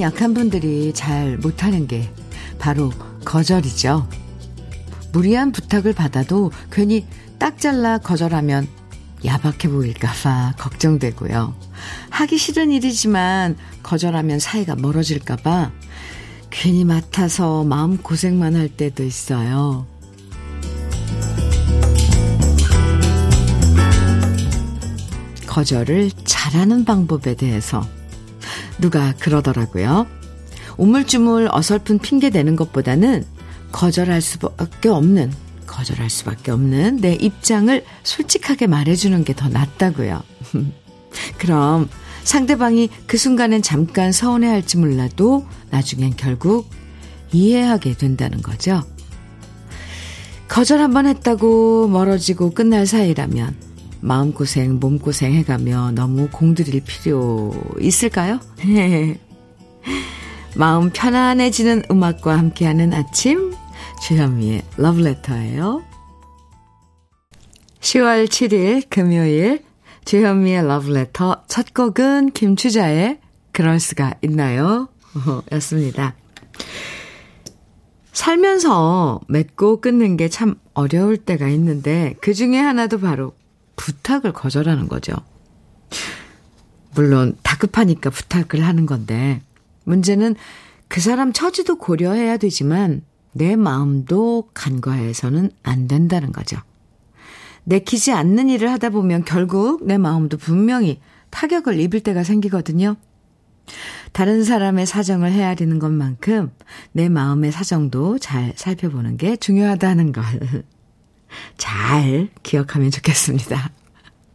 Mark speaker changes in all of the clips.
Speaker 1: 약한 분들이 잘 못하는 게 바로 거절이죠. 무리한 부탁을 받아도 괜히 딱 잘라 거절하면 야박해 보일까봐 걱정되고요. 하기 싫은 일이지만 거절하면 사이가 멀어질까봐 괜히 맡아서 마음 고생만 할 때도 있어요. 거절을 잘하는 방법에 대해서 누가 그러더라고요. 우물쭈물 어설픈 핑계 대는 것보다는 거절할 수밖에 없는, 거절할 수밖에 없는 내 입장을 솔직하게 말해주는 게 더 낫다고요. 그럼 상대방이 그 순간엔 잠깐 서운해 할지 몰라도 나중엔 결국 이해하게 된다는 거죠. 거절 한 번 했다고 멀어지고 끝날 사이라면 마음고생, 몸고생 해가며 너무 공들일 필요 있을까요? 마음 편안해지는 음악과 함께하는 아침, 주현미의 러브레터예요. 10월 7일 금요일 주현미의 러브레터 첫 곡은 김추자의 그럴 수가 있나요? 였습니다. 살면서 맺고 끊는 게 참 어려울 때가 있는데 그 중에 하나도 바로 부탁을 거절하는 거죠. 물론 다급하니까 부탁을 하는 건데 문제는 그 사람 처지도 고려해야 되지만 내 마음도 간과해서는 안 된다는 거죠. 내키지 않는 일을 하다 보면 결국 내 마음도 분명히 타격을 입을 때가 생기거든요. 다른 사람의 사정을 헤아리는 것만큼 내 마음의 사정도 잘 살펴보는 게 중요하다는 걸 잘 기억하면 좋겠습니다.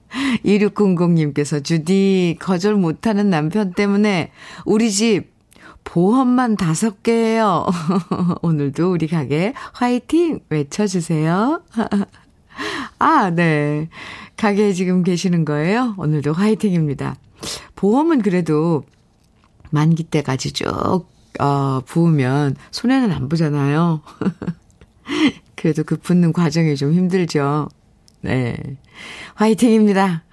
Speaker 1: 2600님께서 주디 거절 못하는 남편 때문에 우리 집 보험만 다섯 개예요. 오늘도 우리 가게 화이팅 외쳐주세요. 아, 네. 가게에 지금 계시는 거예요? 오늘도 화이팅입니다. 보험은 그래도 만기 때까지 쭉, 어, 부으면 손해는 안 보잖아요. 그래도 그 붓는 과정이 좀 힘들죠. 네. 화이팅입니다.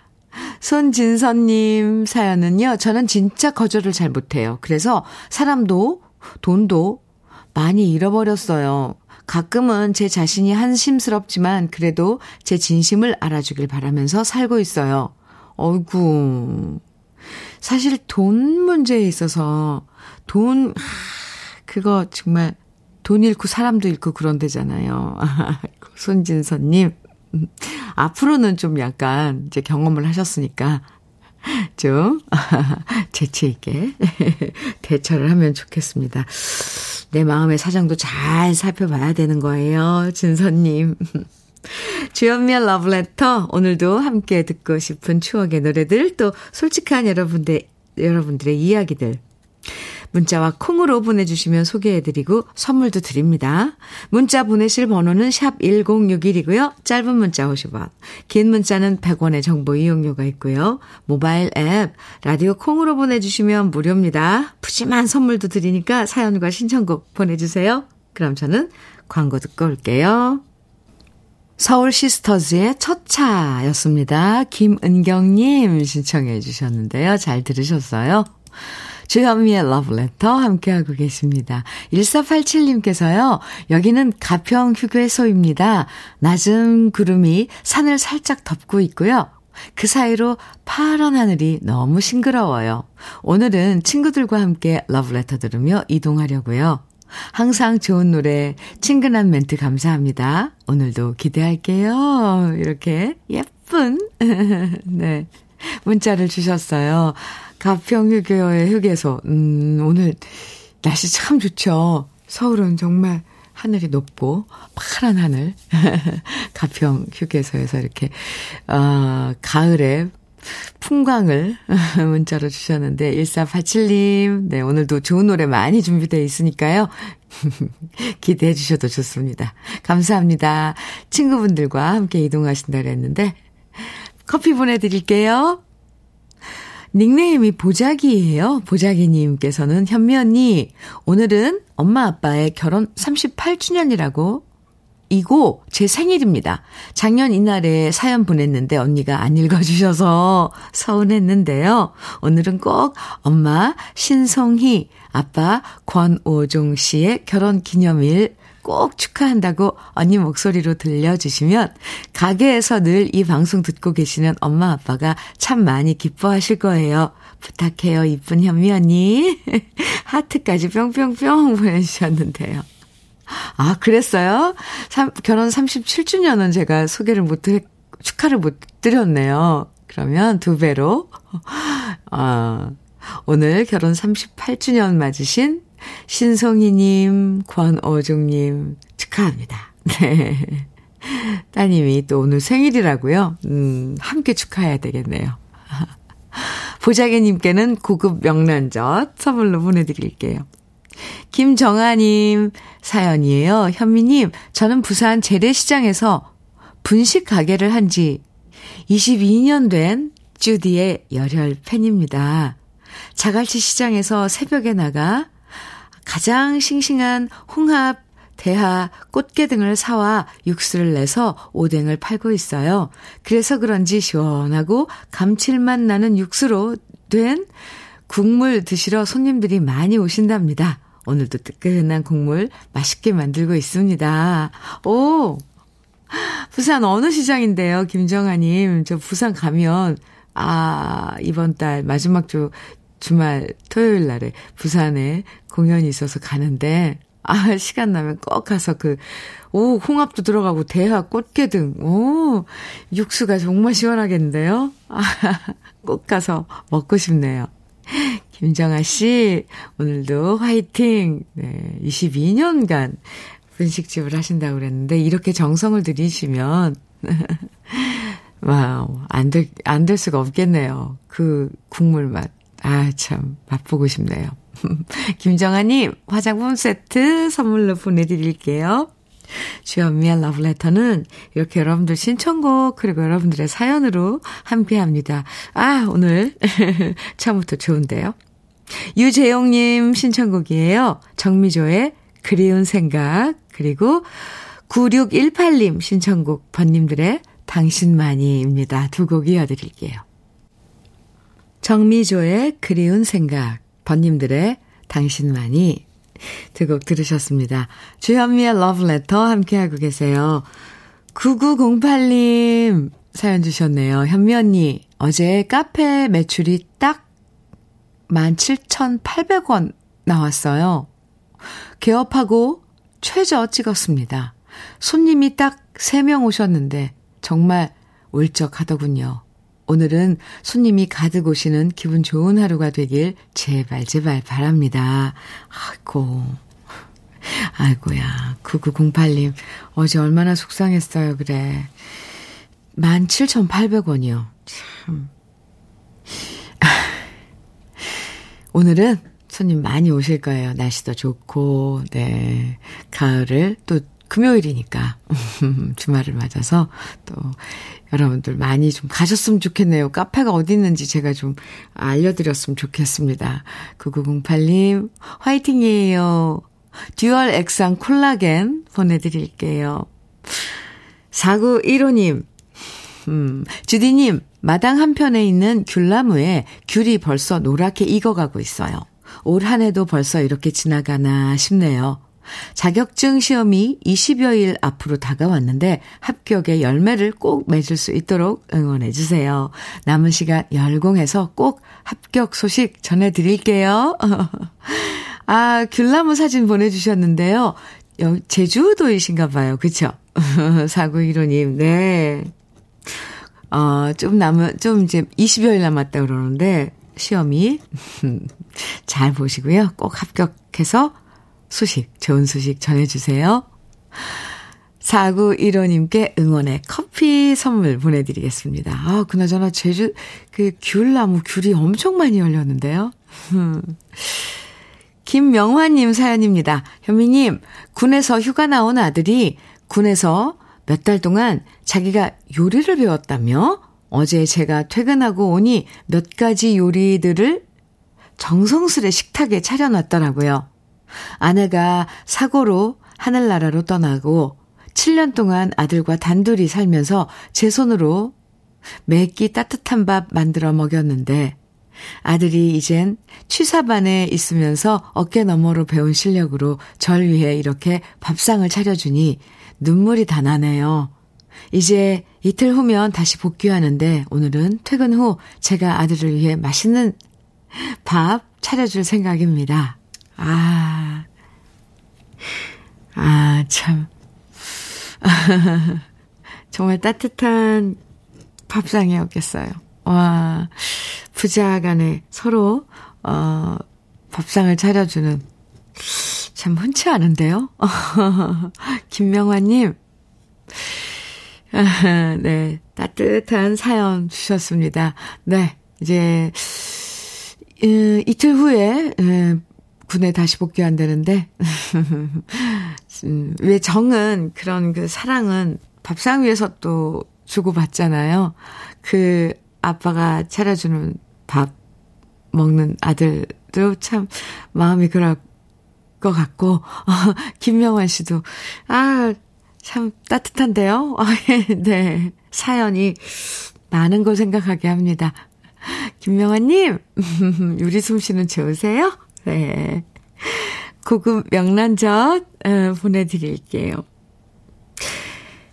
Speaker 1: 손진선님 사연은요, 저는 진짜 거절을 잘 못해요. 그래서 사람도, 돈도 많이 잃어버렸어요. 가끔은 제 자신이 한심스럽지만 그래도 제 진심을 알아주길 바라면서 살고 있어요. 어이구. 사실 돈 문제에 있어서 돈, 그거 정말 돈 잃고 사람도 잃고 그런 데잖아요. 손진선님. 앞으로는 좀 약간 이제 경험을 하셨으니까 좀 재치있게 대처를 하면 좋겠습니다. 내 마음의 사정도 잘 살펴봐야 되는 거예요. 진선님. 주연미의 러브레터 오늘도 함께 듣고 싶은 추억의 노래들 또 솔직한 여러분들 여러분들의 이야기들 문자와 콩으로 보내주시면 소개해드리고 선물도 드립니다. 문자 보내실 번호는 샵 1061이고요. 짧은 문자 50원, 긴 문자는 100원의 정보 이용료가 있고요. 모바일 앱, 라디오 콩으로 보내주시면 무료입니다. 푸짐한 선물도 드리니까 사연과 신청곡 보내주세요. 그럼 저는 광고 듣고 올게요. 서울 시스터즈의 첫 차였습니다. 김은경님 신청해 주셨는데요. 잘 들으셨어요? 주현미의 러브레터 함께하고 계십니다. 1487님께서요, 여기는 가평 휴게소입니다. 낮은 구름이 산을 살짝 덮고 있고요. 그 사이로 파란 하늘이 너무 싱그러워요. 오늘은 친구들과 함께 러브레터 들으며 이동하려고요. 항상 좋은 노래, 친근한 멘트 감사합니다. 오늘도 기대할게요. 이렇게 예쁜, 네. 문자를 주셨어요. 가평휴게소의 휴게소. 음, 오늘 날씨 참 좋죠. 서울은 정말 하늘이 높고 파란 하늘. 가평 휴게소에서 이렇게 어, 가을에 풍광을 문자로 주셨는데 1487님, 네, 오늘도 좋은 노래 많이 준비되어 있으니까요. 기대해 주셔도 좋습니다. 감사합니다. 친구분들과 함께 이동하신다 그랬는데 커피 보내 드릴게요. 닉네임이 보자기예요. 보자기님께서는 현미 언니, 오늘은 엄마 아빠의 결혼 38주년이라고 이고 제 생일입니다. 작년 이날에 사연 보냈는데 언니가 안 읽어주셔서 서운했는데요. 오늘은 꼭 엄마 신성희, 아빠 권오종 씨의 결혼 기념일 꼭 축하한다고 언니 목소리로 들려주시면 가게에서 늘 이 방송 듣고 계시는 엄마 아빠가 참 많이 기뻐하실 거예요. 부탁해요, 이쁜 현미 언니. 하트까지 뿅뿅뿅 보내주셨는데요. 아, 그랬어요? 삼, 결혼 37주년은 제가 소개를 못, 드, 축하를 못 드렸네요. 그러면 두 배로, 아, 오늘 결혼 38주년 맞으신 신송이님, 권어중님 축하합니다. 네. 따님이 또 오늘 생일이라고요? 음, 함께 축하해야 되겠네요. 보자기님께는 고급 명란젓 선물로 보내드릴게요. 김정아님 사연이에요. 현미님, 저는 부산 재래시장에서 분식 가게를 한 지 22년 된 주디의 열혈 팬입니다. 자갈치 시장에서 새벽에 나가 가장 싱싱한 홍합, 대하, 꽃게 등을 사와 육수를 내서 오뎅을 팔고 있어요. 그래서 그런지 시원하고 감칠맛 나는 육수로 된 국물 드시러 손님들이 많이 오신답니다. 오늘도 뜨끈한 국물 맛있게 만들고 있습니다. 오! 부산 어느 시장인데요, 김정아님. 저 부산 가면, 아, 이번 달 마지막 주, 주말 토요일 날에 부산에 공연이 있어서 가는데, 아, 시간 나면 꼭 가서 그, 오, 홍합도 들어가고, 대하, 꽃게 등, 오, 육수가 정말 시원하겠는데요? 아, 꼭 가서 먹고 싶네요. 김정아 씨, 오늘도 화이팅! 네, 22년간 분식집을 하신다고 그랬는데, 이렇게 정성을 들이시면, 와우, 안 될, 안 될 수가 없겠네요. 그 국물 맛. 아, 참, 맛보고 싶네요. 김정아님, 화장품 세트 선물로 보내드릴게요. 주연미의 러브레터는 이렇게 여러분들 신청곡, 그리고 여러분들의 사연으로 함께 합니다. 아, 오늘 처음부터 좋은데요. 유재용님 신청곡이에요. 정미조의 그리운 생각, 그리고 9618님 신청곡 번님들의 당신만이입니다. 두 곡 이어드릴게요. 정미조의 그리운 생각, 번님들의 당신만이 두 곡 들으셨습니다. 주현미의 러브레터 함께하고 계세요. 9908님 사연 주셨네요. 현미 언니, 어제 카페 매출이 딱 17,800원 나왔어요. 개업하고 최저 찍었습니다. 손님이 딱 3명 오셨는데 정말 울적하더군요. 오늘은 손님이 가득 오시는 기분 좋은 하루가 되길 제발 제발 바랍니다. 아이고. 아이고야. 9908님. 어제 얼마나 속상했어요, 그래. 17,800원이요. 참. 오늘은 손님 많이 오실 거예요. 날씨도 좋고, 네. 가을을 또 금요일이니까 주말을 맞아서 또 여러분들 많이 좀 가셨으면 좋겠네요. 카페가 어디 있는지 제가 좀 알려드렸으면 좋겠습니다. 9908님 화이팅이에요. 듀얼 액상 콜라겐 보내드릴게요. 4915님 음, 주디님 마당 한편에 있는 귤나무에 귤이 벌써 노랗게 익어가고 있어요. 올 한 해도 벌써 이렇게 지나가나 싶네요. 자격증 시험이 20여일 앞으로 다가왔는데 합격의 열매를 꼭 맺을 수 있도록 응원해 주세요. 남은 시간 열공해서 꼭 합격 소식 전해드릴게요. 아, 귤나무 사진 보내주셨는데요. 제주도이신가 봐요. 그쵸? 4915님, 네. 어, 좀 남은, 좀 이제 20여일 남았다 그러는데, 시험이. 잘 보시고요. 꼭 합격해서 소식, 좋은 소식 전해주세요. 4915님께 응원의 커피 선물 보내드리겠습니다. 아, 그나저나 제주, 그 귤나무 귤이 엄청 많이 열렸는데요. 김명화님 사연입니다. 현미님, 군에서 휴가 나온 아들이 군에서 몇 달 동안 자기가 요리를 배웠다며 어제 제가 퇴근하고 오니 몇 가지 요리들을 정성스레 식탁에 차려놨더라고요. 아내가 사고로 하늘나라로 떠나고 7년 동안 아들과 단둘이 살면서 제 손으로 매끼 따뜻한 밥 만들어 먹였는데 아들이 이젠 취사반에 있으면서 어깨 너머로 배운 실력으로 절 위해 이렇게 밥상을 차려주니 눈물이 다 나네요. 이제 이틀 후면 다시 복귀하는데 오늘은 퇴근 후 제가 아들을 위해 맛있는 밥 차려줄 생각입니다. 아, 아, 참. 정말 따뜻한 밥상이었겠어요. 와, 부자 간에 서로, 어, 밥상을 차려주는, 참 흔치 않은데요? 김명화님, 네, 따뜻한 사연 주셨습니다. 네, 이제, 음, 이틀 후에, 음, 군에 다시 복귀한다는데, 음, 왜 정은 그런 그 사랑은 밥상 위에서 또 주고받잖아요. 그 아빠가 차려주는 밥 먹는 아들도 참 마음이 그럴 것 같고, 어, 김명환 씨도, 아, 참 따뜻한데요? 네. 사연이 많은 걸 생각하게 합니다. 김명환님, 요리 솜씨는 좋으세요? 네. 고급 명란젓 어, 보내드릴게요.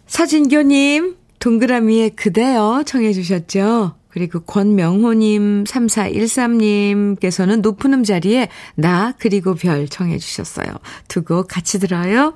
Speaker 1: 서진교님, 동그라미의 그대여 청해주셨죠? 그리고 권명호님, 3413님께서는 높은 음자리에 나 그리고 별 청해주셨어요. 두 곡 같이 들어요.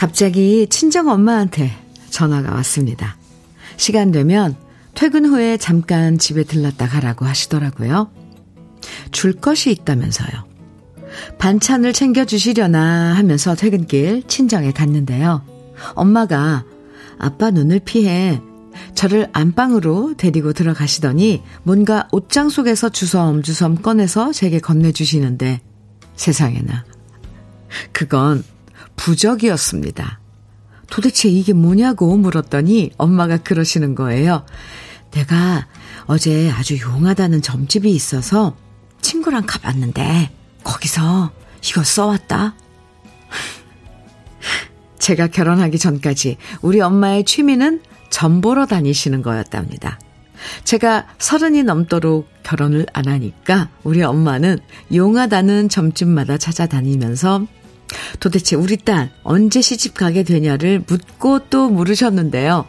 Speaker 1: 갑자기 친정 엄마한테 전화가 왔습니다. 시간 되면 퇴근 후에 잠깐 집에 들렀다 가라고 하시더라고요. 줄 것이 있다면서요. 반찬을 챙겨주시려나 하면서 퇴근길 친정에 갔는데요. 엄마가 아빠 눈을 피해 저를 안방으로 데리고 들어가시더니 뭔가 옷장 속에서 주섬주섬 꺼내서 제게 건네주시는데 세상에나. 그건 부적이었습니다. 도대체 이게 뭐냐고 물었더니 엄마가 그러시는 거예요. 내가 어제 아주 용하다는 점집이 있어서 친구랑 가봤는데 거기서 이거 써왔다. 제가 결혼하기 전까지 우리 엄마의 취미는 점 보러 다니시는 거였답니다. 제가 서른이 넘도록 결혼을 안 하니까 우리 엄마는 용하다는 점집마다 찾아다니면서 도대체 우리 딸 언제 시집 가게 되냐를 묻고 또 물으셨는데요.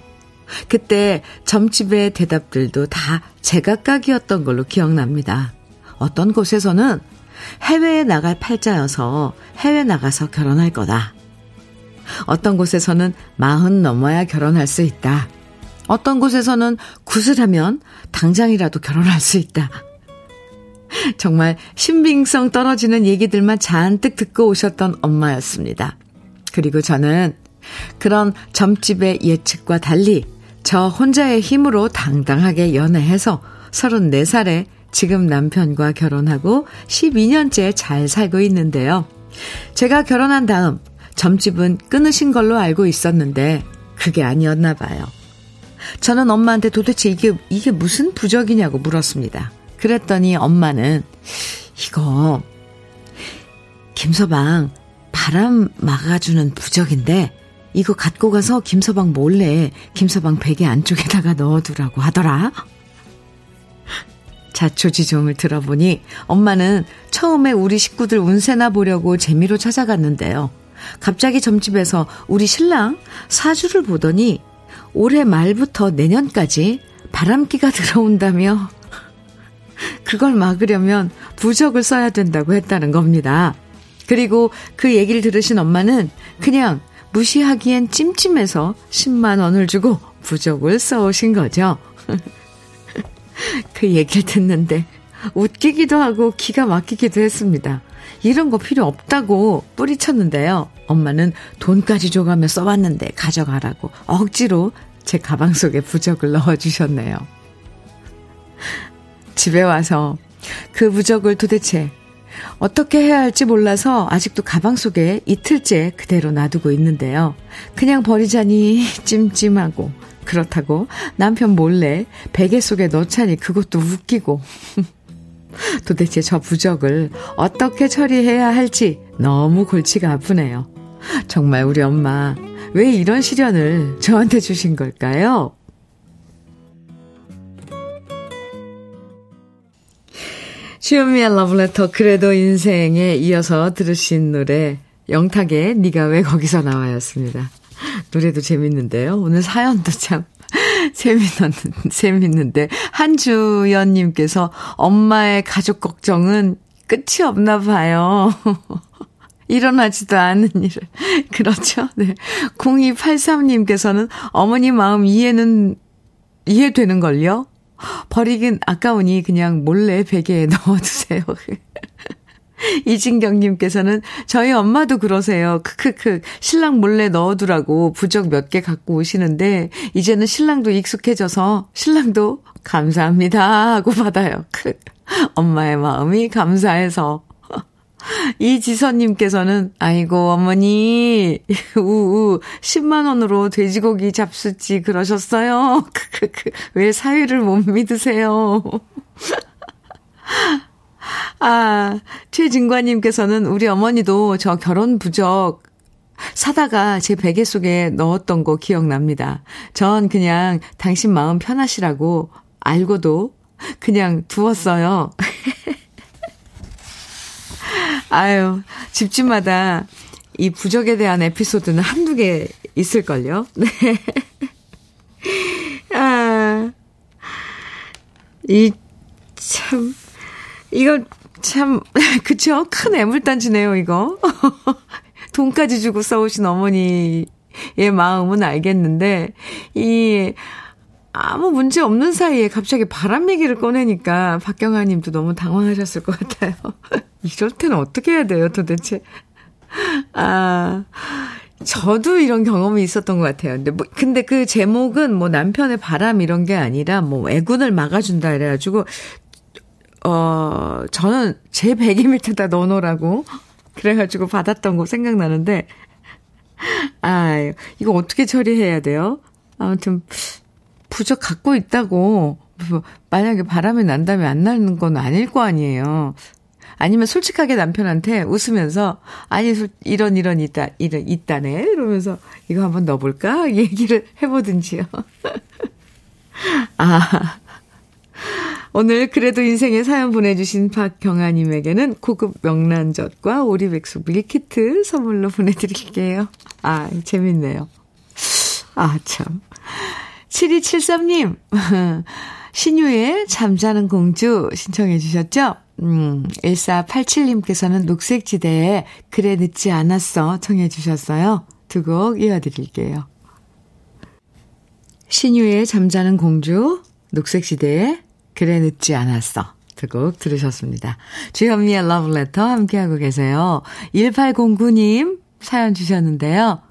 Speaker 1: 그때 점집의 대답들도 다 제각각이었던 걸로 기억납니다. 어떤 곳에서는 해외에 나갈 팔자여서 해외 나가서 결혼할 거다. 어떤 곳에서는 마흔 넘어야 결혼할 수 있다. 어떤 곳에서는 굿을 하면 당장이라도 결혼할 수 있다. 정말 신빙성 떨어지는 얘기들만 잔뜩 듣고 오셨던 엄마였습니다. 그리고 저는 그런 점집의 예측과 달리 저 혼자의 힘으로 당당하게 연애해서 34살에 지금 남편과 결혼하고 12년째 잘 살고 있는데요. 제가 결혼한 다음 점집은 끊으신 걸로 알고 있었는데 그게 아니었나 봐요. 저는 엄마한테 도대체 이게, 이게 무슨 부적이냐고 물었습니다. 그랬더니 엄마는 이거 김서방 바람 막아주는 부적인데 이거 갖고 가서 김서방 몰래 김서방 베개 안쪽에다가 넣어두라고 하더라. 자초지종을 들어보니 엄마는 처음에 우리 식구들 운세나 보려고 재미로 찾아갔는데요. 갑자기 점집에서 우리 신랑 사주를 보더니 올해 말부터 내년까지 바람기가 들어온다며 그걸 막으려면 부적을 써야 된다고 했다는 겁니다. 그리고 그 얘기를 들으신 엄마는 그냥 무시하기엔 찜찜해서 10만 원을 주고 부적을 써오신 거죠. 그 얘기를 듣는데 웃기기도 하고 기가 막히기도 했습니다. 이런 거 필요 없다고 뿌리쳤는데요. 엄마는 돈까지 줘가며 써왔는데 가져가라고 억지로 제 가방 속에 부적을 넣어주셨네요. 집에 와서 그 부적을 도대체 어떻게 해야 할지 몰라서 아직도 가방 속에 이틀째 그대로 놔두고 있는데요. 그냥 버리자니 찜찜하고 그렇다고 남편 몰래 베개 속에 넣자니 그것도 웃기고 도대체 저 부적을 어떻게 처리해야 할지 너무 골치가 아프네요. 정말 우리 엄마 왜 이런 시련을 저한테 주신 걸까요? 주현미의 러브레터 그래도 인생에 이어서 들으신 노래 영탁의 네가 왜 거기서 나와였습니다. 노래도 재밌는데요. 오늘 사연도 참 재밌는, 재밌는데 한주연님께서 엄마의 가족 걱정은 끝이 없나 봐요. 일어나지도 않은 일을. 그렇죠. 네. 0283님께서는 어머니 마음 이해는, 이해되는걸요? 버리긴 아까우니 그냥 몰래 베개에 넣어두세요. 이진경님께서는 저희 엄마도 그러세요. 크크크. 신랑 몰래 넣어두라고 부적 몇 개 갖고 오시는데, 이제는 신랑도 익숙해져서 신랑도 감사합니다 하고 받아요. 크. 엄마의 마음이 감사해서. 이지선님께서는, 아이고, 어머니, 우우, 10만원으로 돼지고기 잡수지 그러셨어요? 왜 사위를 못 믿으세요? 아, 최진관님께서는 우리 어머니도 저 결혼 부적 사다가 제 베개 속에 넣었던 거 기억납니다. 전 그냥 당신 마음 편하시라고 알고도 그냥 두었어요. 아유, 집집마다 이 부적에 대한 에피소드는 한두 개 있을걸요? 네. 아, 이, 참, 이거 참, 그쵸? 큰 애물단지네요, 이거. 돈까지 주고 써오신 어머니의 마음은 알겠는데, 이, 아무 문제 없는 사이에 갑자기 바람 얘기를 꺼내니까 박경아 님도 너무 당황하셨을 것 같아요. 이럴 때는 어떻게 해야 돼요, 도대체? 아, 저도 이런 경험이 있었던 것 같아요. 근데 뭐, 근데 그 제목은 뭐 남편의 바람 이런 게 아니라 뭐 애군을 막아준다 이래가지고, 어, 저는 제 베개 밑에다 넣어놓으라고 그래가지고 받았던 거 생각나는데, 아, 이거 어떻게 처리해야 돼요? 아무튼, 부적 갖고 있다고, 뭐, 만약에 바람이 난다면 안 나는 건 아닐 거 아니에요. 아니면 솔직하게 남편한테 웃으면서, 아니, 이런, 이런, 있다, 이런, 있다네. 이러면서, 이거 한번 넣어볼까? 얘기를 해보든지요. 아. 오늘 그래도 인생의 사연 보내주신 박경아님에게는 고급 명란젓과 오리백숙 밀키트 선물로 보내드릴게요. 아, 재밌네요. 아, 참. 7273님, 신유의 잠자는 공주 신청해 주셨죠? 음, 1487님께서는 녹색지대에 그래 늦지 않았어 청해 주셨어요. 두 곡 이어드릴게요. 신유의 잠자는 공주, 녹색지대에 그래 늦지 않았어. 두 곡 들으셨습니다. 주현미의 러브레터 함께하고 계세요. 1809님 사연 주셨는데요.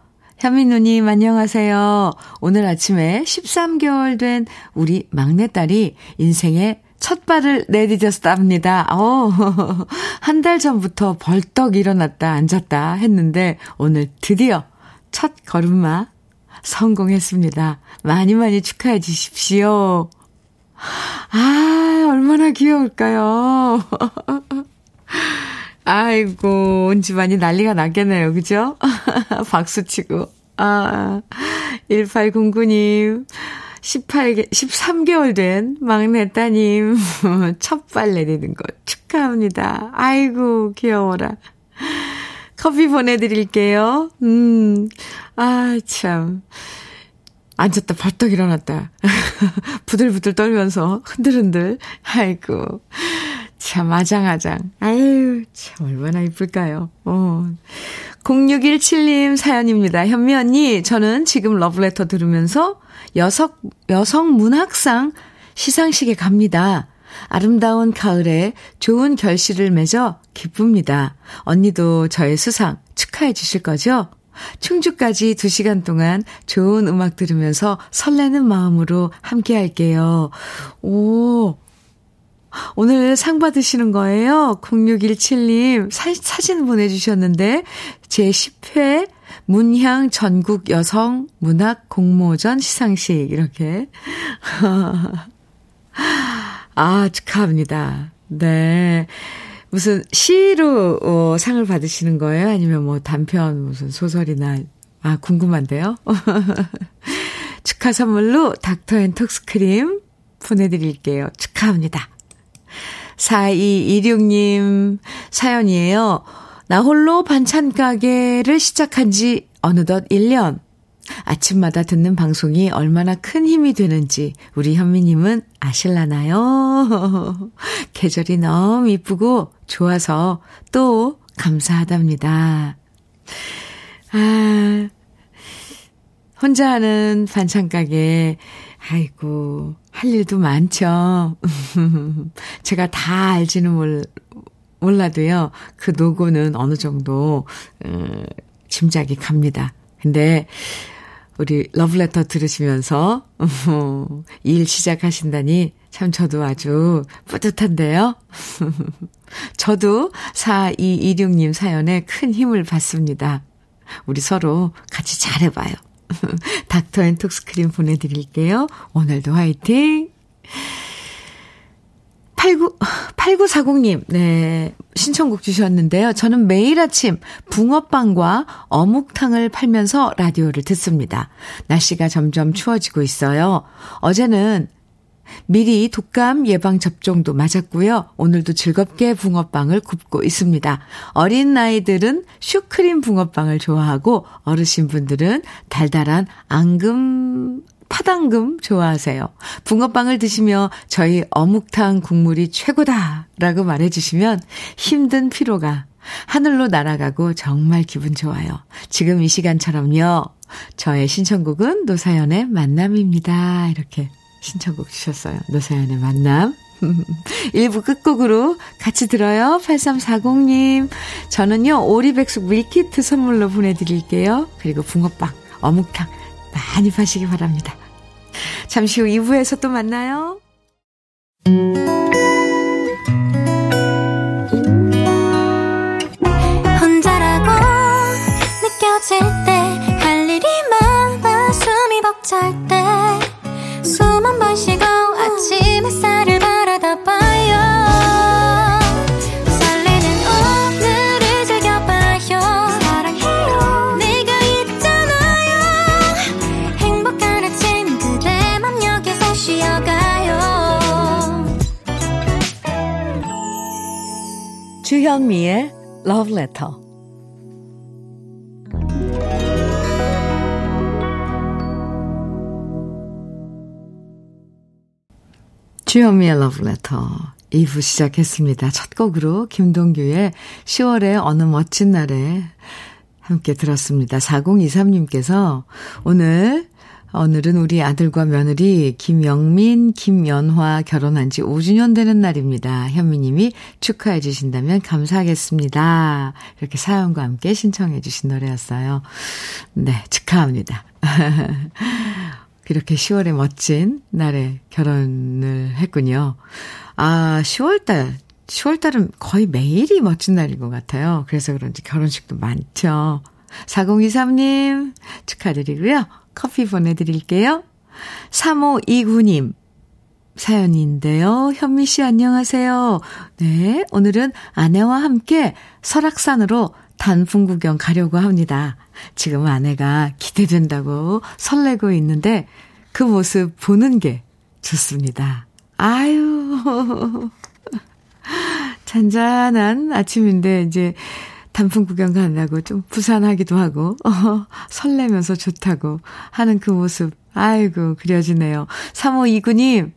Speaker 1: 현민우님, 안녕하세요. 오늘 아침에 13개월 된 우리 막내딸이 인생의 첫 발을 내디뎠답니다. 어, 한 달 전부터 벌떡 일어났다 앉았다 했는데 오늘 드디어 첫 걸음마 성공했습니다. 많이 많이 축하해 주십시오. 아, 얼마나 귀여울까요? 아이고, 온 집안이 난리가 났겠네요. 그죠? 박수 치고. 아, 1809님. 18개, 13개월 된 막내 따님. 첫발 내리는 거 축하합니다. 아이고, 귀여워라. 커피 보내드릴게요. 음, 아, 참. 앉았다 벌떡 일어났다. 부들부들 떨면서 흔들흔들. 아이고. 참 아장아장. 아유, 참 얼마나 이쁠까요. 어. 0617님 사연입니다. 현미 언니, 저는 지금 러브레터 들으면서 여성, 여성 문학상 시상식에 갑니다. 아름다운 가을에 좋은 결실을 맺어 기쁩니다. 언니도 저의 수상 축하해 주실 거죠? 충주까지 2시간 동안 좋은 음악 들으면서 설레는 마음으로 함께 할게요. 오, 오늘 상 받으시는 거예요? 0617님 사, 사진 보내주셨는데 제 10회 문향 전국 여성 문학 공모전 시상식 이렇게 아 축하합니다. 네. 무슨 시로 어, 상을 받으시는 거예요? 아니면 뭐 단편 무슨 소설이나 아 궁금한데요. 축하 선물로 닥터 앤 톡스크림 보내드릴게요. 축하합니다. 4226님 사연이에요. 나 홀로 반찬 가게를 시작한 지 어느덧 1년. 아침마다 듣는 방송이 얼마나 큰 힘이 되는지 우리 현미님은 아실라나요? 계절이 너무 이쁘고 좋아서 또 감사하답니다. 아, 혼자 하는 반찬 가게, 아이고, 할 일도 많죠. 제가 다 알지는 몰, 몰라도요, 그 노고는 어느 정도, 음, 짐작이 갑니다. 근데, 우리 러브레터 들으시면서, 일 시작하신다니 참 저도 아주 뿌듯한데요. 저도 4226님 사연에 큰 힘을 받습니다. 우리 서로 같이 잘해봐요. 닥터 앤 톡스 크림 보내드릴게요. 오늘도 화이팅! 89, 8940님, 네, 신청곡 주셨는데요. 저는 매일 아침 붕어빵과 어묵탕을 팔면서 라디오를 듣습니다. 날씨가 점점 추워지고 있어요. 어제는 미리 독감 예방 접종도 맞았고요. 오늘도 즐겁게 붕어빵을 굽고 있습니다. 어린 나이들은 슈크림 붕어빵을 좋아하고 어르신 분들은 달달한 앙금 파당금 좋아하세요. 붕어빵을 드시며 저희 어묵탕 국물이 최고다라고 말해주시면 힘든 피로가 하늘로 날아가고 정말 기분 좋아요. 지금 이 시간처럼요. 저의 신청곡은 노사연의 만남입니다. 이렇게 신청곡 주셨어요. 노사연의 만남. 1부 끝곡으로 같이 들어요. 8340님. 저는요, 오리백숙 밀키트 선물로 보내드릴게요. 그리고 붕어빵, 어묵탕 많이 파시기 바랍니다. 잠시 후 2부에서 또 만나요.
Speaker 2: 혼자라고 느껴질 때 할 일이 많아 숨이 벅찰 때
Speaker 1: 주현미의 Letter. 주현미의 Letter 2부 시작했습니다. 첫 곡으로 김동규의 10월의 어느 멋진 날에 함께 들었습니다. 4023님께서 오늘 오늘은 우리 아들과 며느리 김영민, 김연화 결혼한 지 5주년 되는 날입니다. 현미님이 축하해 주신다면 감사하겠습니다. 이렇게 사연과 함께 신청해 주신 노래였어요. 네, 축하합니다. 이렇게 10월에 멋진 날에 결혼을 했군요. 아, 10월달, 10월달은 거의 매일이 멋진 날인 것 같아요. 그래서 그런지 결혼식도 많죠. 4023님 축하드리고요. 커피 보내드릴게요. 3529님, 사연인데요. 현미 씨 안녕하세요. 네, 오늘은 아내와 함께 설악산으로 단풍 구경 가려고 합니다. 지금 아내가 기대된다고 설레고 있는데 그 모습 보는 게 좋습니다. 아유. 잔잔한 아침인데 이제 단풍 구경 간다고 좀 부산하기도 하고, 어, 설레면서 좋다고 하는 그 모습, 아이고, 그려지네요. 3529님,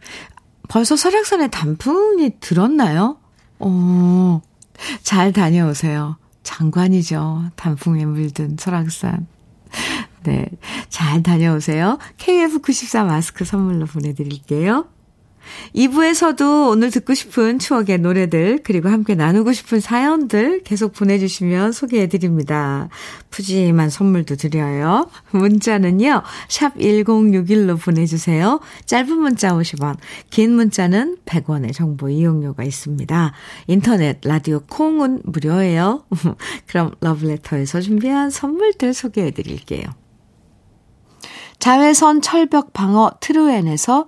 Speaker 1: 벌써 설악산에 단풍이 들었나요? 어, 잘 다녀오세요. 장관이죠. 단풍에 물든 설악산. 네. 잘 다녀오세요. KF94 마스크 선물로 보내드릴게요. 2부에서도 오늘 듣고 싶은 추억의 노래들, 그리고 함께 나누고 싶은 사연들 계속 보내주시면 소개해드립니다. 푸짐한 선물도 드려요. 문자는요, 샵 1061로 보내주세요. 짧은 문자 50원, 긴 문자는 100원의 정보 이용료가 있습니다. 인터넷, 라디오 콩은 무료예요. 그럼 러브레터에서 준비한 선물들 소개해드릴게요. 자외선 철벽 방어 트루엔에서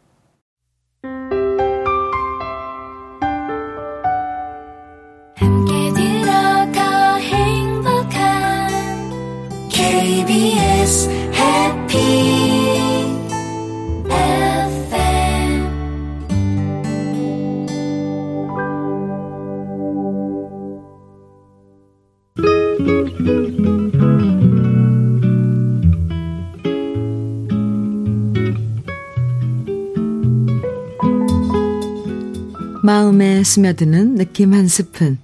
Speaker 1: 마음에 스며드는 느낌 한 스푼.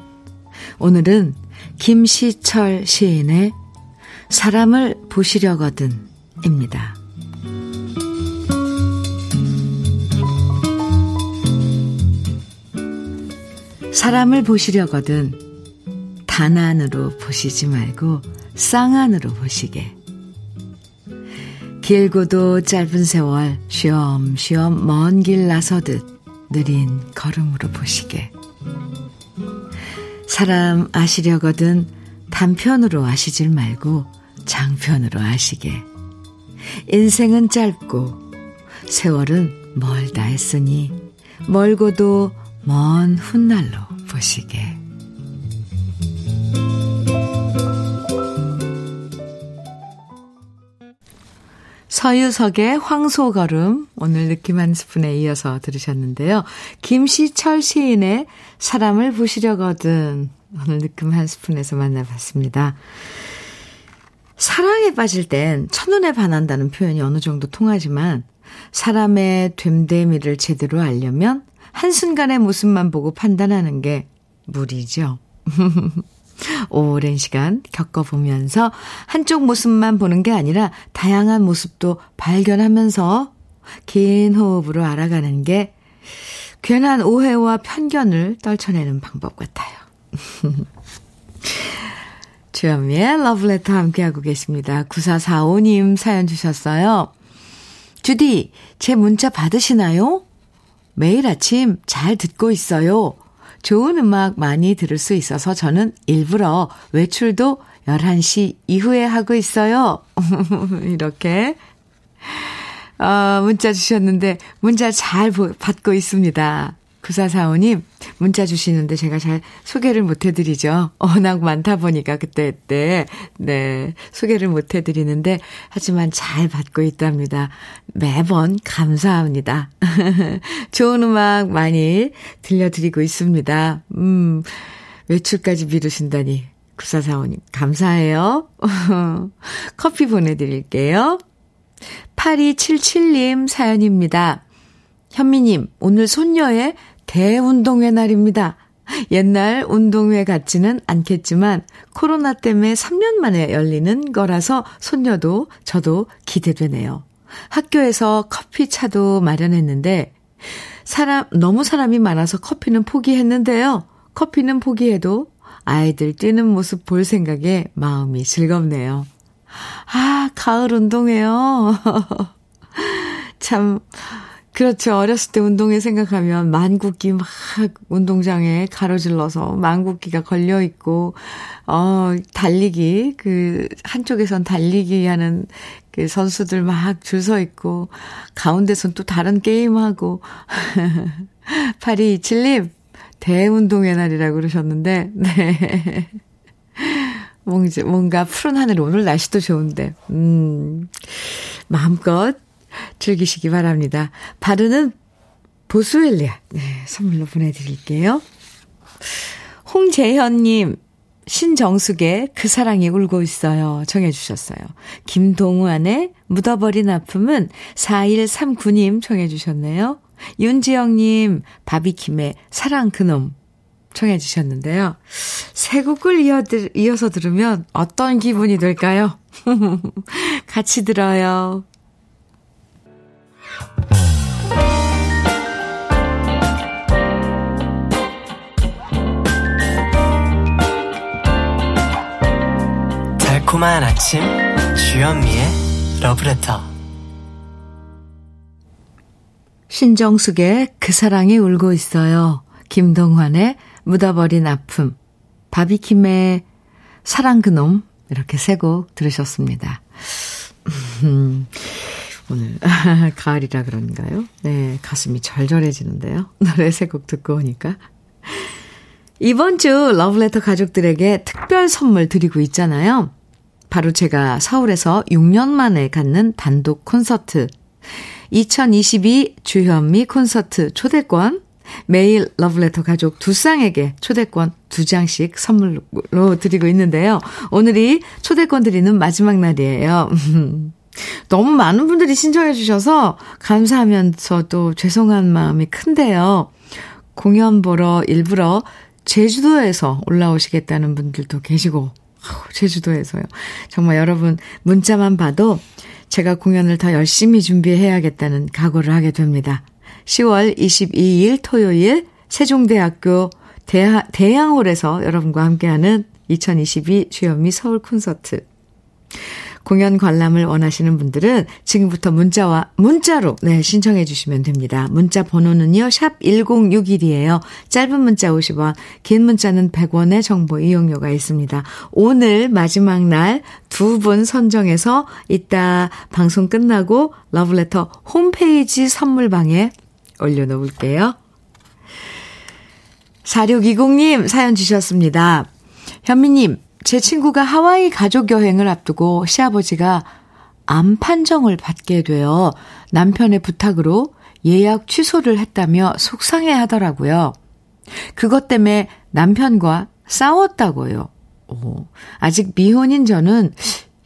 Speaker 1: 오늘은 김시철 시인의 사람을 보시려거든 입니다. 사람을 보시려거든 단 안으로 보시지 말고 쌍 안으로 보시게. 길고도 짧은 세월 쉬엄쉬엄 먼 길 나서듯 느린 걸음으로 보시게. 사람 아시려거든 단편으로 아시질 말고 장편으로 아시게. 인생은 짧고 세월은 멀다 했으니 멀고도 먼 훗날로 보시게. 서유석의 황소걸음 오늘 느낌 한 스푼에 이어서 들으셨는데요. 김시철 시인의 사람을 보시려거든 오늘 느낌 한 스푼에서 만나봤습니다. 사랑에 빠질 땐 첫눈에 반한다는 표현이 어느 정도 통하지만 사람의 됨됨이를 제대로 알려면 한순간의 모습만 보고 판단하는 게 무리죠. 오랜 시간 겪어보면서 한쪽 모습만 보는 게 아니라 다양한 모습도 발견하면서 긴 호흡으로 알아가는 게 괜한 오해와 편견을 떨쳐내는 방법 같아요. 주현미의 러브레터 함께하고 계십니다. 9445님 사연 주셨어요. 주디, 제 문자 받으시나요? 매일 아침 잘 듣고 있어요. 좋은 음악 많이 들을 수 있어서 저는 일부러 외출도 11시 이후에 하고 있어요. 이렇게, 어, 문자 주셨는데, 문자 잘 받고 있습니다. 9445님, 문자 주시는데 제가 잘 소개를 못 해드리죠. 워낙 많다 보니까 그때, 때, 네, 소개를 못 해드리는데, 하지만 잘 받고 있답니다. 매번 감사합니다. 좋은 음악 많이 들려드리고 있습니다. 음, 외출까지 미루신다니. 9445님, 감사해요. 커피 보내드릴게요. 8277님 사연입니다. 현미님, 오늘 손녀의 대운동회 날입니다. 옛날 운동회 같지는 않겠지만 코로나 때문에 3년 만에 열리는 거라서 손녀도 저도 기대되네요. 학교에서 커피 차도 마련했는데 사람 너무 사람이 많아서 커피는 포기했는데요. 커피는 포기해도 아이들 뛰는 모습 볼 생각에 마음이 즐겁네요. 아, 가을 운동회요. 참 그렇죠. 어렸을 때 운동회 생각하면 만국기 막 운동장에 가로질러서 만국기가 걸려 있고 어 달리기 그 한쪽에선 달리기 하는 그 선수들 막 줄 서 있고 가운데선 또 다른 게임 하고 8227님 대운동회 날이라고 그러셨는데 네. 뭔가 푸른 하늘 오늘 날씨도 좋은데 음 마음껏 즐기시기 바랍니다. 바르는 보스웰리아 네, 선물로 보내드릴게요. 홍재현님, 신정숙의 그 사랑이 울고 있어요. 정해주셨어요. 김동완의 묻어버린 아픔은 4139님 청해주셨네요. 윤지영님, 바비킴의 사랑 그놈 청해주셨는데요. 세 곡을 이어, 이어서 들으면 어떤 기분이 될까요? 같이 들어요.
Speaker 3: 달콤한 아침 주현미의 러브레터
Speaker 1: 신정숙의 그 사랑이 울고 있어요. 김동환의 묻어버린 아픔 바비킴의 사랑 그놈 이렇게 세 곡 들으셨습니다. 오늘 가을이라 그런가요? 네, 가슴이 절절해지는데요. 노래 세 곡 듣고 오니까. 이번 주 러브레터 가족들에게 특별 선물 드리고 있잖아요. 바로 제가 서울에서 6년 만에 갖는 단독 콘서트 2022 주현미 콘서트 초대권 매일 러브레터 가족 두 쌍에게 초대권 두 장씩 선물로 드리고 있는데요. 오늘이 초대권 드리는 마지막 날이에요. 너무 많은 분들이 신청해 주셔서 감사하면서도 죄송한 마음이 큰데요. 공연 보러 일부러 제주도에서 올라오시겠다는 분들도 계시고, 제주도에서요. 정말 여러분 문자만 봐도 제가 공연을 더 열심히 준비해야겠다는 각오를 하게 됩니다. 10월 22일 토요일 세종대학교 대양홀에서 여러분과 함께하는 2022 주현미 서울 콘서트. 공연 관람을 원하시는 분들은 지금부터 문자와 문자로 네 신청해 주시면 됩니다. 문자 번호는요. 샵 1061이에요. 짧은 문자 50원, 긴 문자는 100원의 정보 이용료가 있습니다. 오늘 마지막 날 두 분 선정해서 이따 방송 끝나고 러브레터 홈페이지 선물방에 올려놓을게요. 4620님 사연 주셨습니다. 현미님, 제 친구가 하와이 가족 여행을 앞두고 시아버지가 암 판정을 받게 되어 남편의 부탁으로 예약 취소를 했다며 속상해 하더라고요. 그것 때문에 남편과 싸웠다고요. 오, 아직 미혼인 저는,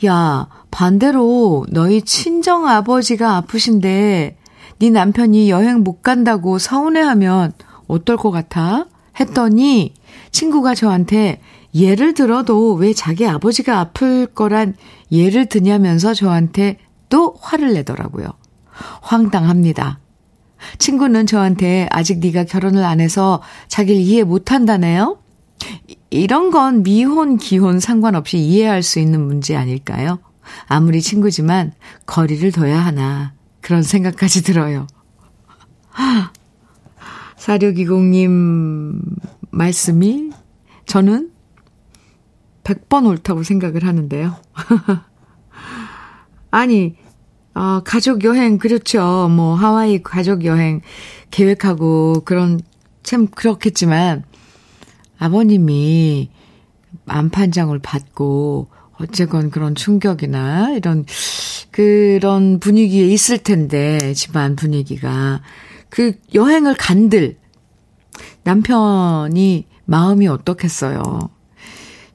Speaker 1: 야, 반대로 너희 친정 아버지가 아프신데, 네 남편이 여행 못 간다고 서운해하면 어떨 것 같아? 했더니, 친구가 저한테 예를 들어도 왜 자기 아버지가 아플 거란 예를 드냐면서 저한테 또 화를 내더라고요. 황당합니다. 친구는 저한테 아직 네가 결혼을 안 해서 자기를 이해 못 한다네요? 이런 건 미혼, 기혼 상관없이 이해할 수 있는 문제 아닐까요? 아무리 친구지만 거리를 둬야 하나. 그런 생각까지 들어요. 4620님 말씀이 저는 100번 옳다고 생각을 하는데요. 아니, 어, 가족 여행, 그렇죠. 뭐, 하와이 가족 여행 계획하고 그런 참 그렇겠지만 아버님이 안판장을 받고 어쨌건 그런 충격이나 이런 그런 분위기에 있을 텐데 집안 분위기가 그 여행을 간들 남편이 마음이 어떻겠어요.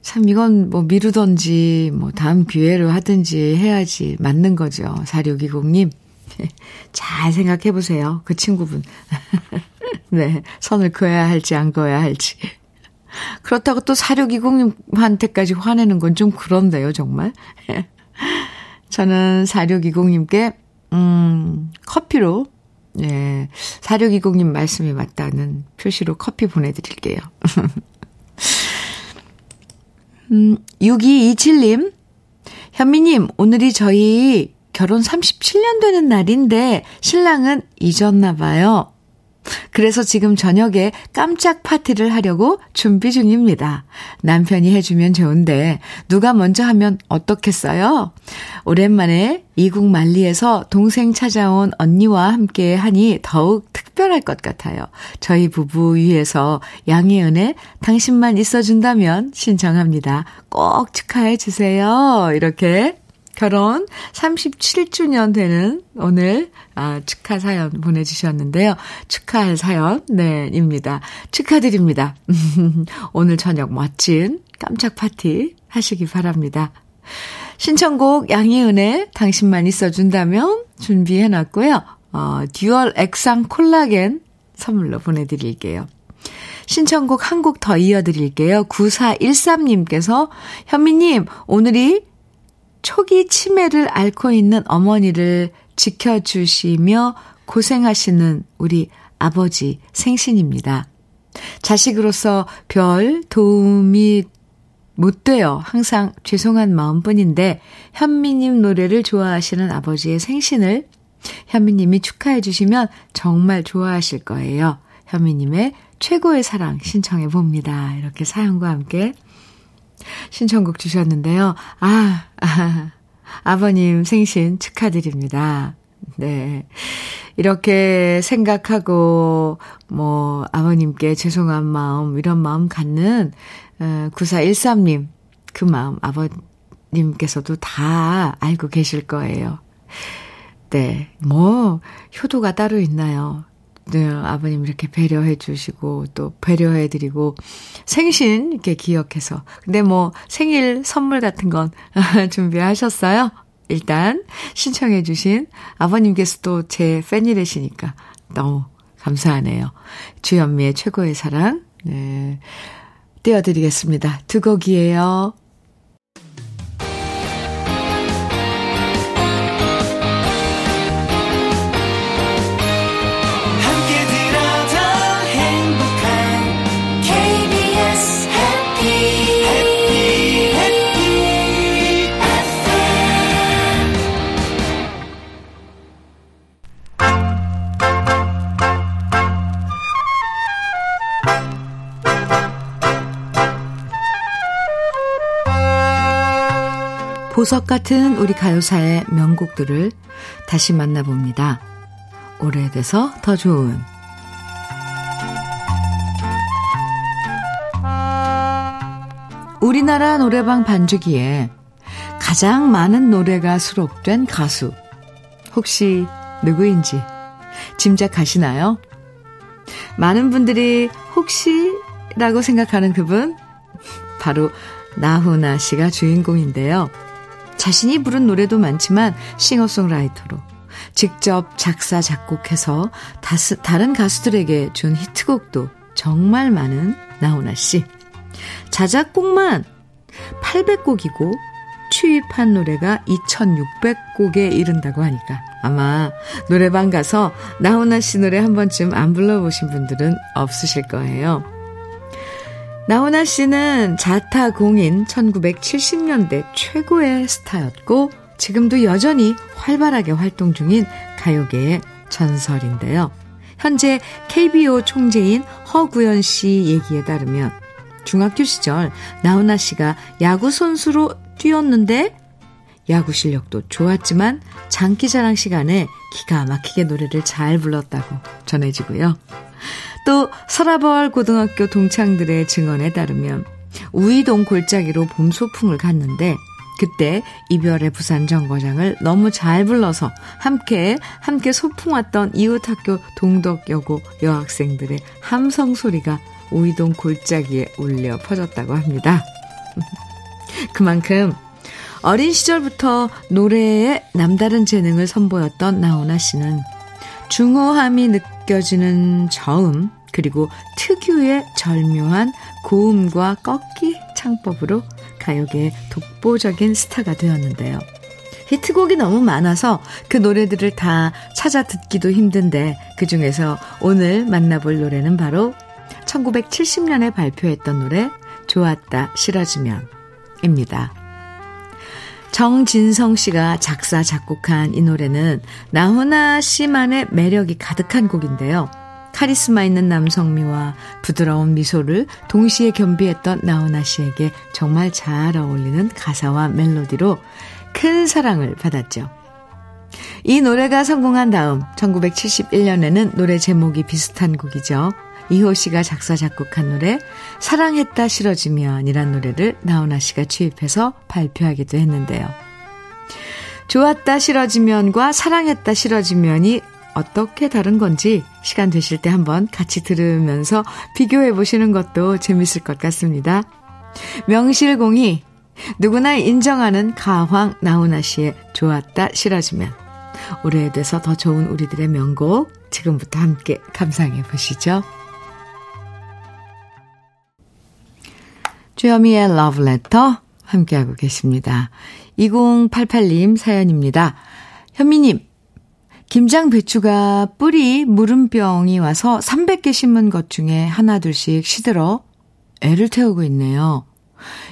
Speaker 1: 참 이건 뭐 미루던지 뭐 다음 기회로 하든지 해야지 맞는 거죠. 4620님. 잘 생각해 보세요. 그 친구분. 네. 선을 그어야 할지 안 그어야 할지. 그렇다고 또 4620님한테까지 화내는 건 좀 그런데요, 정말. 저는 4620님께, 음, 커피로, 예, 4620님 말씀이 맞다는 표시로 커피 보내드릴게요. 음, 6227님, 현미님, 오늘이 저희 결혼 37년 되는 날인데 신랑은 잊었나 봐요. 그래서 지금 저녁에 깜짝 파티를 하려고 준비 중입니다. 남편이 해주면 좋은데 누가 먼저 하면 어떻겠어요? 오랜만에 이국 만리에서 동생 찾아온 언니와 함께 하니 더욱 특별할 것 같아요. 저희 부부 위해서 양혜은의 당신만 있어준다면 신청합니다. 꼭 축하해 주세요. 이렇게 결혼 37주년 되는 오늘 아, 축하 사연 보내주셨는데요. 축하할 사연, 네, 입니다. 축하드립니다. 오늘 저녁 멋진 깜짝 파티 하시기 바랍니다. 신청곡 양희은의 당신만 있어준다면 준비해놨고요. 어, 듀얼 액상 콜라겐 선물로 보내드릴게요. 신청곡 한 곡 더 이어드릴게요. 9413님께서 현미님, 오늘이 초기 치매를 앓고 있는 어머니를 지켜주시며 고생하시는 우리 아버지 생신입니다. 자식으로서 별 도움이 못 돼요. 항상 죄송한 마음뿐인데 현미님 노래를 좋아하시는 아버지의 생신을 현미님이 축하해 주시면 정말 좋아하실 거예요. 현미님의 최고의 사랑 신청해 봅니다. 이렇게 사연과 함께 신청곡 주셨는데요. 아, 아, 아버님 생신 축하드립니다. 네. 이렇게 생각하고, 뭐, 아버님께 죄송한 마음, 이런 마음 갖는, 어, 9413님, 그 마음 아버님께서도 다 알고 계실 거예요. 네. 뭐, 효도가 따로 있나요? 네, 아버님 이렇게 배려해 주시고 또 배려해 드리고 생신 이렇게 기억해서 근데 뭐 생일 선물 같은 건 준비하셨어요? 일단 신청해 주신 아버님께서도 제 팬이래시니까 너무 감사하네요. 주현미의 최고의 사랑 네. 띄워드리겠습니다. 두 곡이에요. 보석 같은 우리 가요사의 명곡들을 다시 만나봅니다. 오래돼서 더 좋은 우리나라 노래방 반주기에 가장 많은 노래가 수록된 가수 혹시 누구인지 짐작하시나요? 많은 분들이 혹시라고 생각하는 그분 바로 나훈아 씨가 주인공인데요. 자신이 부른 노래도 많지만 싱어송라이터로 직접 작사, 작곡해서 다스, 다른 가수들에게 준 히트곡도 정말 많은 나훈아 씨. 자작곡만 800곡이고 취입한 노래가 2,600곡에 이른다고 하니까 아마 노래방 가서 나훈아 씨 노래 한 번쯤 안 불러보신 분들은 없으실 거예요. 나훈아 씨는 자타 공인 1970년대 최고의 스타였고 지금도 여전히 활발하게 활동 중인 가요계의 전설인데요. 현재 KBO 총재인 허구연 씨 얘기에 따르면 중학교 시절 나훈아 씨가 야구 선수로 뛰었는데 야구 실력도 좋았지만 장기자랑 시간에 기가 막히게 노래를 잘 불렀다고 전해지고요. 또 서라벌 고등학교 동창들의 증언에 따르면 우이동 골짜기로 봄 소풍을 갔는데 그때 이별의 부산 정거장을 너무 잘 불러서 함께 함께 소풍 왔던 이웃 학교 동덕여고 여학생들의 함성 소리가 우이동 골짜기에 울려 퍼졌다고 합니다. 그만큼 어린 시절부터 노래에 남다른 재능을 선보였던 나훈아 씨는 중후함이 느껴지는 저음 그리고 특유의 절묘한 고음과 꺾기 창법으로 가요계의 독보적인 스타가 되었는데요. 히트곡이 너무 많아서 그 노래들을 다 찾아 듣기도 힘든데 그 중에서 오늘 만나볼 노래는 바로 1970년에 발표했던 노래 좋았다 싫어지면입니다. 정진성 씨가 작사 작곡한 이 노래는 나훈아 씨만의 매력이 가득한 곡인데요. 카리스마 있는 남성미와 부드러운 미소를 동시에 겸비했던 나훈아 씨에게 정말 잘 어울리는 가사와 멜로디로 큰 사랑을 받았죠. 이 노래가 성공한 다음 1971년에는 노래 제목이 비슷한 곡이죠. 이호 씨가 작사 작곡한 노래 사랑했다 싫어지면이란 노래를 나훈아 씨가 취입해서 발표하기도 했는데요. 좋았다 싫어지면과 사랑했다 싫어지면이 어떻게 다른 건지 시간 되실 때 한번 같이 들으면서 비교해 보시는 것도 재밌을 것 같습니다. 명실공히 누구나 인정하는 가황 나훈아 씨의 좋았다 싫어지면 오래돼서 더 좋은 우리들의 명곡 지금부터 함께 감상해 보시죠. 주여미의 러브레터 함께하고 계십니다. 2088님 사연입니다. 현미님, 김장 배추가 뿌리 무름병이 와서 300개 심은 것 중에 하나둘씩 시들어 애를 태우고 있네요.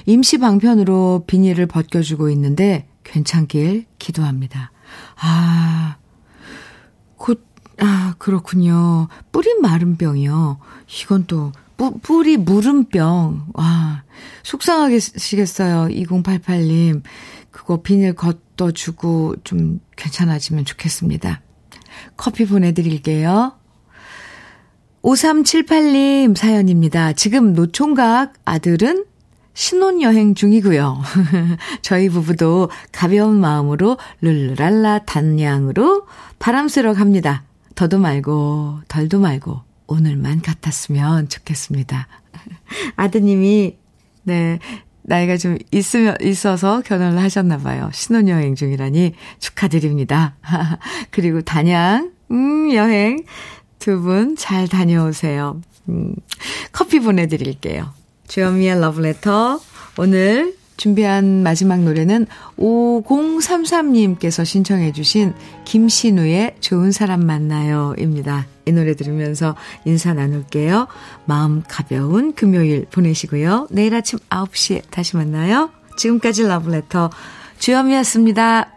Speaker 1: 임시 방편으로 비닐을 벗겨주고 있는데 괜찮길 기도합니다. 아, 곧, 아, 그렇군요. 뿌리 마른 병이요. 이건 또 뿌, 뿌리 무름병. 와, 속상하시겠어요. 2088님. 그거 비닐 걷어주고 좀 괜찮아지면 좋겠습니다. 커피 보내드릴게요. 5378님 사연입니다. 지금 노총각 아들은 신혼여행 중이고요. 저희 부부도 가벼운 마음으로 룰루랄라 단양으로 바람 쐬러 갑니다. 더도 말고 덜도 말고 오늘만 같았으면 좋겠습니다. 아드님이, 네, 나이가 좀 있으면, 있어서 결혼을 하셨나 봐요. 신혼여행 중이라니 축하드립니다. 그리고 단양, 음, 여행 두 분 잘 다녀오세요. 음, 커피 보내드릴게요. 주현미의 러브레터. 오늘 준비한 마지막 노래는 5033님께서 신청해 주신 김신우의 좋은 사람 만나요. 입니다. 이 노래 들으면서 인사 나눌게요. 마음 가벼운 금요일 보내시고요. 내일 아침 9시에 다시 만나요. 지금까지 러브레터 주현미였습니다.